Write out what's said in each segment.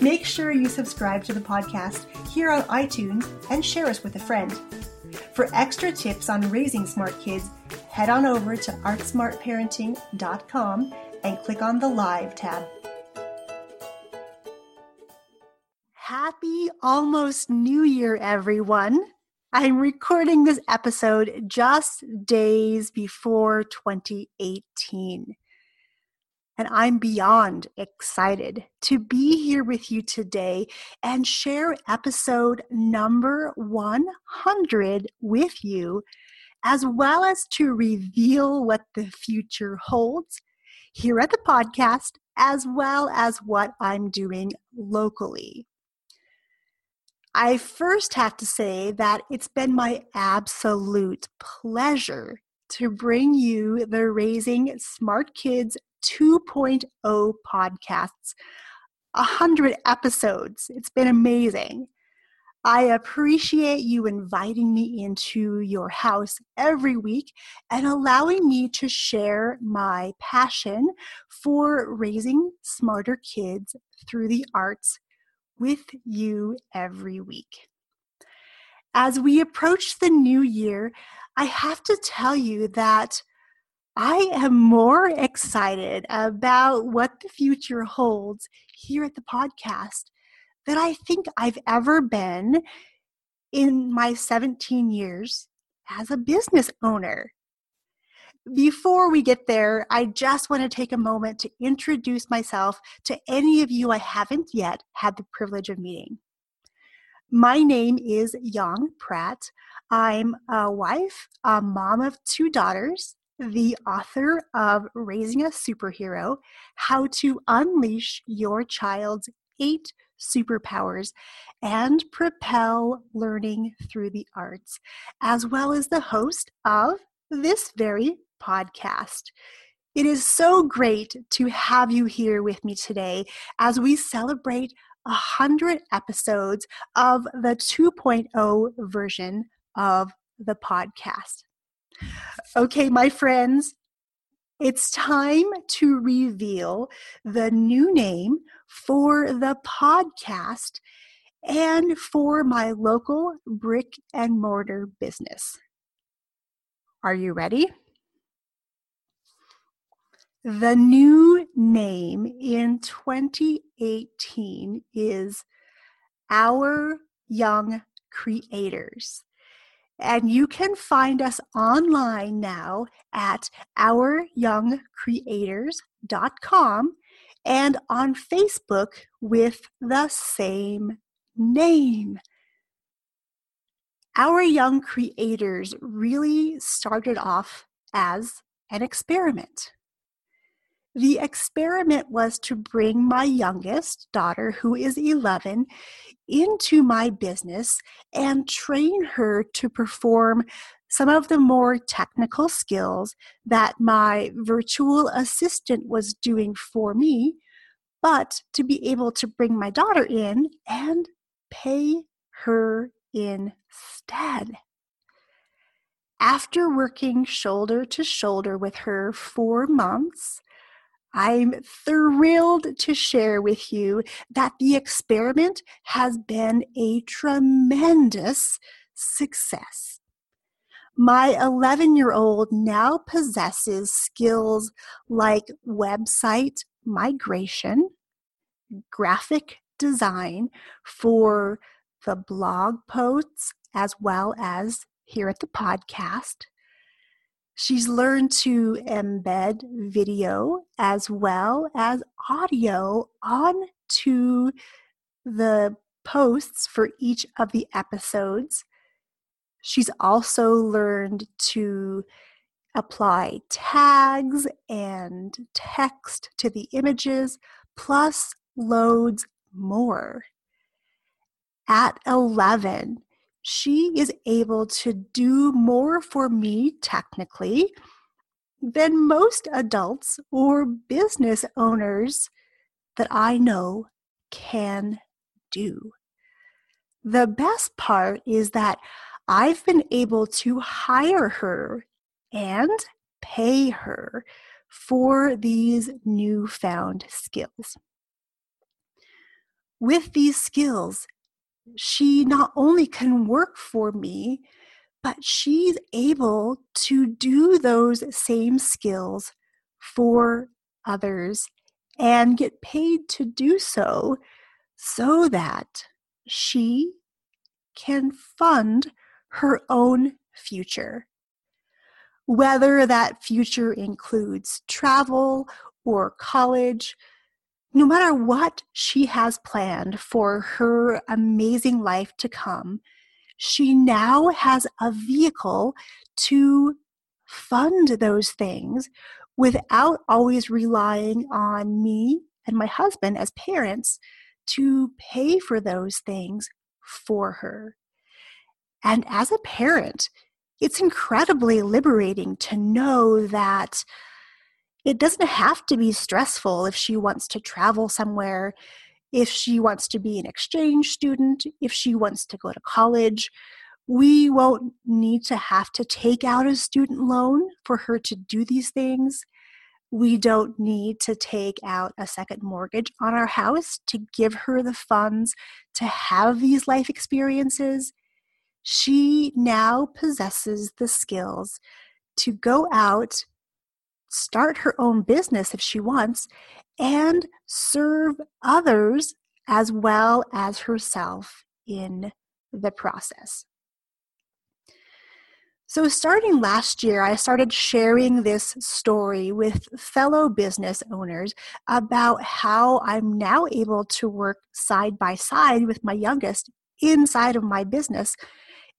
Make sure you subscribe to the podcast here on iTunes and share us with a friend. For extra tips on raising smart kids, head on over to artsmartparenting.com and click on the Live tab. Happy almost New Year, everyone. I'm recording this episode just days before 2018. And I'm beyond excited to be here with you today and share episode number 100 with you, as well as to reveal what the future holds here at the podcast, as well as what I'm doing locally. I first have to say that it's been my absolute pleasure to bring you the Raising Smart Kids 2.0 podcasts, 100 episodes. It's been amazing. I appreciate you inviting me into your house every week and allowing me to share my passion for raising smarter kids through the arts with you every week. As we approach the new year, I have to tell you that I am more excited about what the future holds here at the podcast than I think I've ever been in my 17 years as a business owner. Before we get there, I just want to take a moment to introduce myself to any of you I haven't yet had the privilege of meeting. My name is Yang Pratt. I'm a wife, a mom of two daughters, the author of Raising a Superhero How to Unleash Your Child's Eight Superpowers and Propel Learning Through the Arts, as well as the host of this very podcast. It is so great to have you here with me today as we celebrate 100 episodes of the 2.0 version of the podcast. Okay, my friends, it's time to reveal the new name for the podcast and for my local brick and mortar business. Are you ready? The new name in 2018 is Our Young Creators. And you can find us online now at ouryoungcreators.com and on Facebook with the same name. Our Young Creators really started off as an experiment. The experiment was to bring my youngest daughter, who is 11, into my business and train her to perform some of the more technical skills that my virtual assistant was doing for me, but to be able to bring my daughter in and pay her instead. After working shoulder to shoulder with her for months, I'm thrilled to share with you that the experiment has been a tremendous success. My 11 year old now possesses skills like website migration, graphic design for the blog posts, as well as here at the podcast, She's learned to embed video as well as audio onto the posts for each of the episodes. She's also learned to apply tags and text to the images, plus loads more. At 11, she is able to do more for me technically than most adults or business owners that I know can do. The best part is that I've been able to hire her and pay her for these newfound skills. With these skills, she not only can work for me, but she's able to do those same skills for others and get paid to do so so that she can fund her own future. Whether that future includes travel or college, no matter what she has planned for her amazing life to come, she now has a vehicle to fund those things without always relying on me and my husband as parents to pay for those things for her. And as a parent, it's incredibly liberating to know that it doesn't have to be stressful if she wants to travel somewhere, if she wants to be an exchange student, if she wants to go to college. We won't need to have to take out a student loan for her to do these things. We don't need to take out a second mortgage on our house to give her the funds to have these life experiences. She now possesses the skills to go out, start her own business if she wants, and serve others as well as herself in the process. So, starting last year, I started sharing this story with fellow business owners about how I'm now able to work side by side with my youngest inside of my business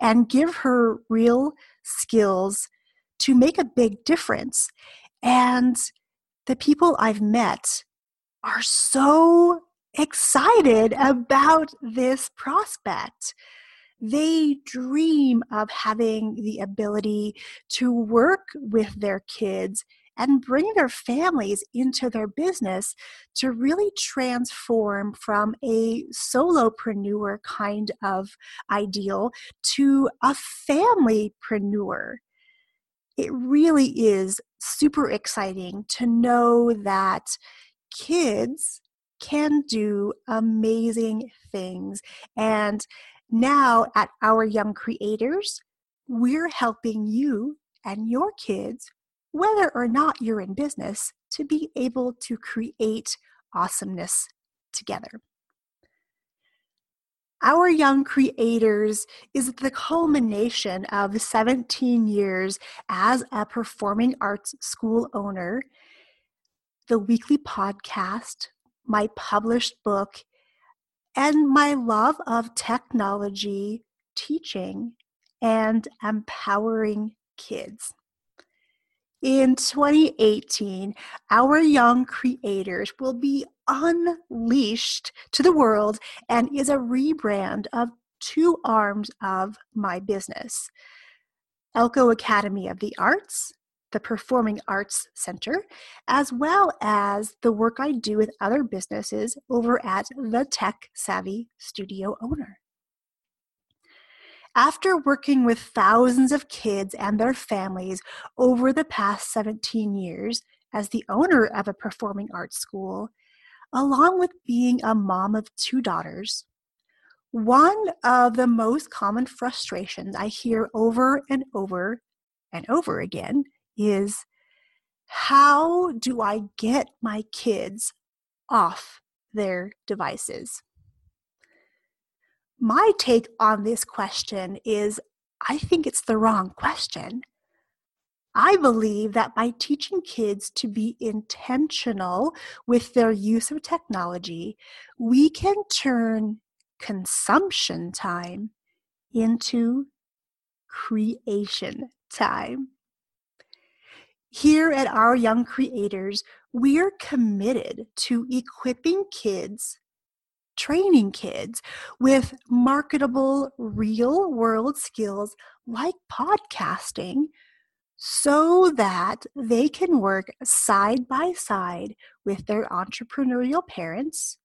and give her real skills to make a big difference. And the people I've met are so excited about this prospect they dream of having the ability to work with their kids and bring their families into their business to really transform from a solopreneur kind of ideal to a familypreneur. It really is super exciting to know that kids can do amazing things and now, at Our Young Creators, we're helping you and your kids, whether or not you're in business, to be able to create awesomeness together. Our Young Creators is the culmination of 17 years as a performing arts school owner, the weekly podcast, my published book, and my love of technology, teaching, and empowering kids. In 2018, our young creators will be unleashed to the world and is a rebrand of two arms of my business Elko Academy of the Arts the Performing Arts Center, as well as the work I do with other businesses over at the Tech Savvy Studio Owner. After working with thousands of kids and their families over the past 17 years as the owner of a performing arts school, along with being a mom of two daughters, one of the most common frustrations I hear over and over and over again is how do I get my kids off their devices? My take on this question is I think it's the wrong question. I believe that by teaching kids to be intentional with their use of technology, we can turn consumption time into creation time. Here at Our Young Creators, we are committed to equipping kids training kids with marketable real world skills like podcasting so that they can work side by side with their entrepreneurial parents,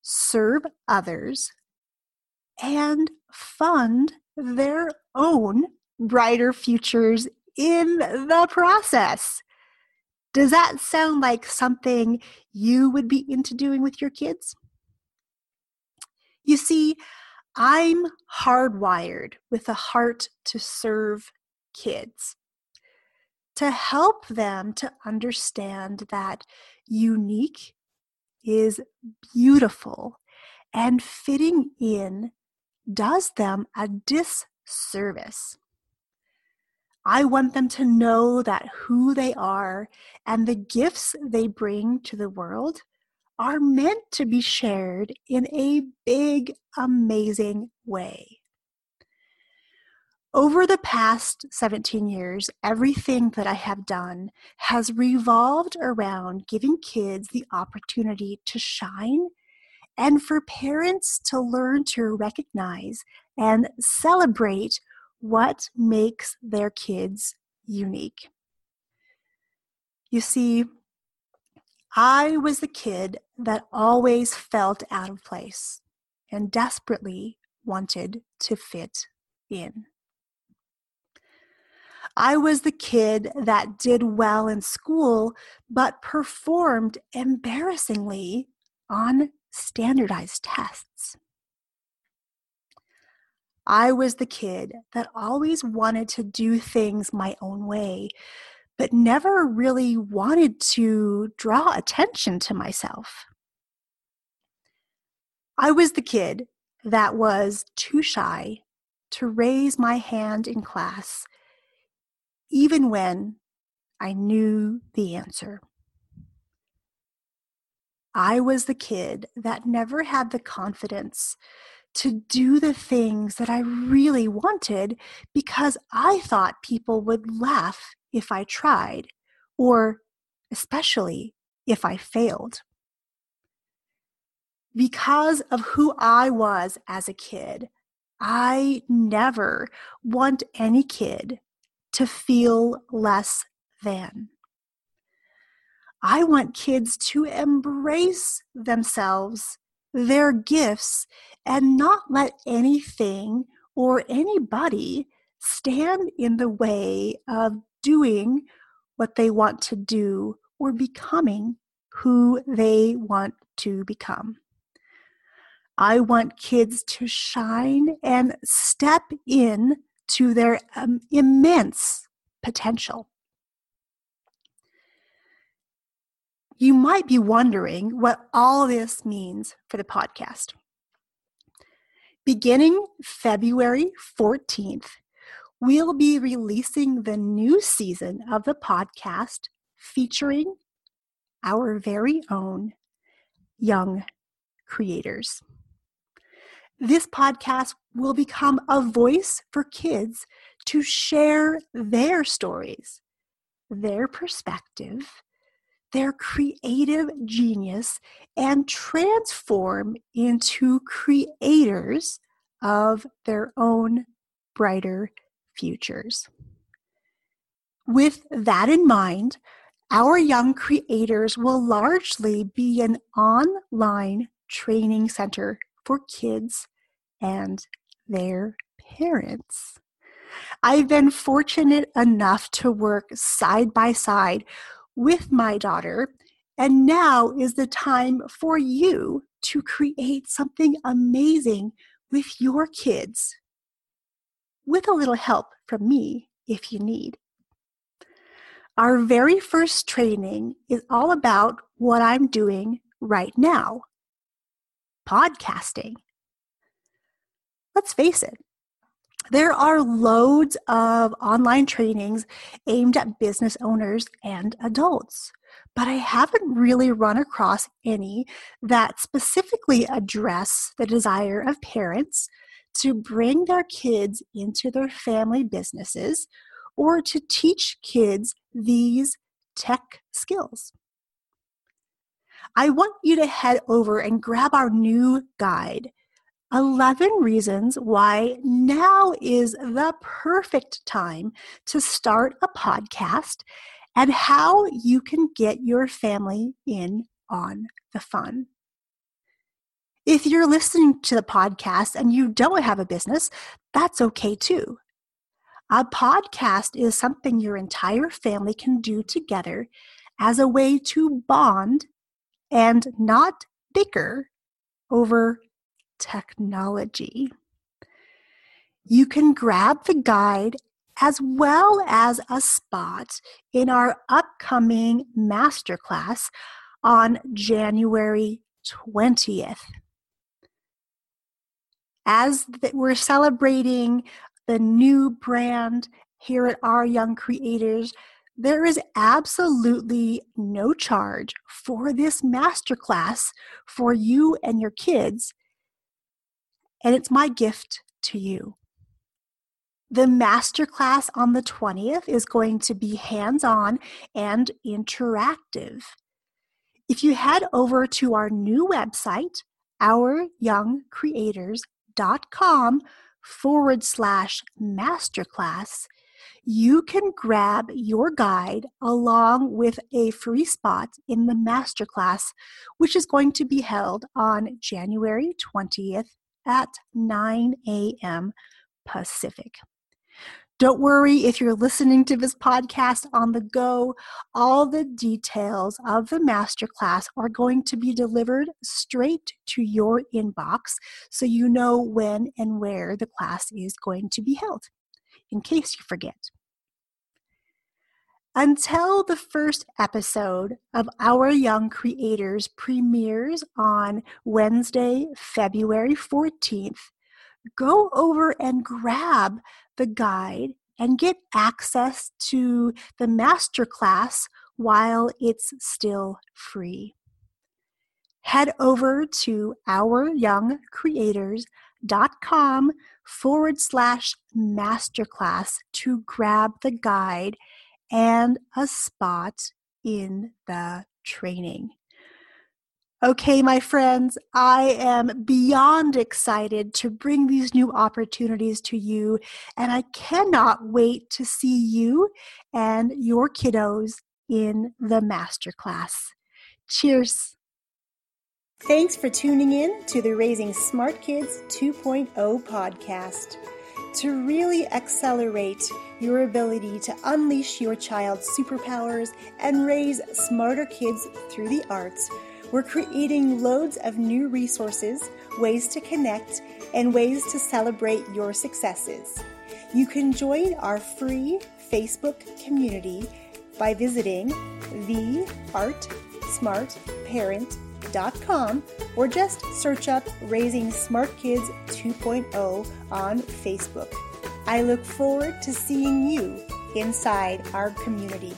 serve others, and fund their own brighter futures in the process. Does that sound like something you would be into doing with your kids? You see, I'm hardwired with a heart to serve kids to help them to understand that unique is beautiful and fitting in does them a disservice. I want them to know that who they are and the gifts they bring to the world are meant to be shared in a big, amazing way. Over the past 17 years, everything that I have done has revolved around giving kids the opportunity to shine and for parents to learn to recognize and celebrate what makes their kids unique. You see, I was the kid that always felt out of place and desperately wanted to fit in. I was the kid that did well in school, but performed embarrassingly on standardized tests. I was the kid that always wanted to do things my own way, but never really wanted to draw attention to myself. I was the kid that was too shy to raise my hand in class even when I knew the answer. I was the kid that never had the confidence to do the things that I really wanted because I thought people would laugh if I tried, or especially if I failed. Because of who I was as a kid, I never want any kid to feel less than. I want kids to embrace themselves, their gifts, and not let anything or anybody stand in the way of doing what they want to do or becoming who they want to become. I want kids to shine and step in to their um, immense potential. You might be wondering what all this means for the podcast. Beginning February 14th, we'll be releasing the new season of the podcast featuring our very own young creators. This podcast will become a voice for kids to share their stories, their perspective, their creative genius, and transform into creators of their own brighter futures. With that in mind, our young creators will largely be an online training center for kids and their parents. I've been fortunate enough to work side by side with my daughter, and now is the time for you to create something amazing with your kids, with a little help from me if you need. Our very first training is all about what I'm doing right now podcasting. Let's face it, there are loads of online trainings aimed at business owners and adults, but I haven't really run across any that specifically address the desire of parents to bring their kids into their family businesses or to teach kids these tech skills. I want you to head over and grab our new guide 11 reasons why now is the perfect time to start a podcast and how you can get your family in on the fun. If you're listening to the podcast and you don't have a business, that's okay too. A podcast is something your entire family can do together as a way to bond and not bicker over technology. You can grab the guide as well as a spot in our upcoming masterclass on January 20th. As we're celebrating the new brand here at Our Young Creators, there is absolutely no charge for this masterclass for you and your kids and it's my gift to you. The masterclass on the 20th is going to be hands on and interactive. If you head over to our new website, ouryoungcreators.com forward slash masterclass, you can grab your guide along with a free spot in the masterclass, which is going to be held on January 20th at 9 a.m. Pacific. Don't worry if you're listening to this podcast on the go, all the details of the masterclass are going to be delivered straight to your inbox so you know when and where the class is going to be held, in case you forget. Until the first episode of Our Young Creators premieres on Wednesday, February 14th, go over and grab the guide and get access to the masterclass while it's still free. Head over to ouryoungcreators.com forward slash masterclass to grab the guide and a spot in the training. Okay, my friends, I am beyond excited to bring these new opportunities to you, and I cannot wait to see you and your kiddos in the masterclass. Cheers. Thanks for tuning in to the Raising Smart Kids 2.0 podcast. To really accelerate your ability to unleash your child's superpowers and raise smarter kids through the arts, we're creating loads of new resources, ways to connect, and ways to celebrate your successes. You can join our free Facebook community by visiting theartsmartparent.com or just search up Raising Smart Kids 2.0 on Facebook. I look forward to seeing you inside our community.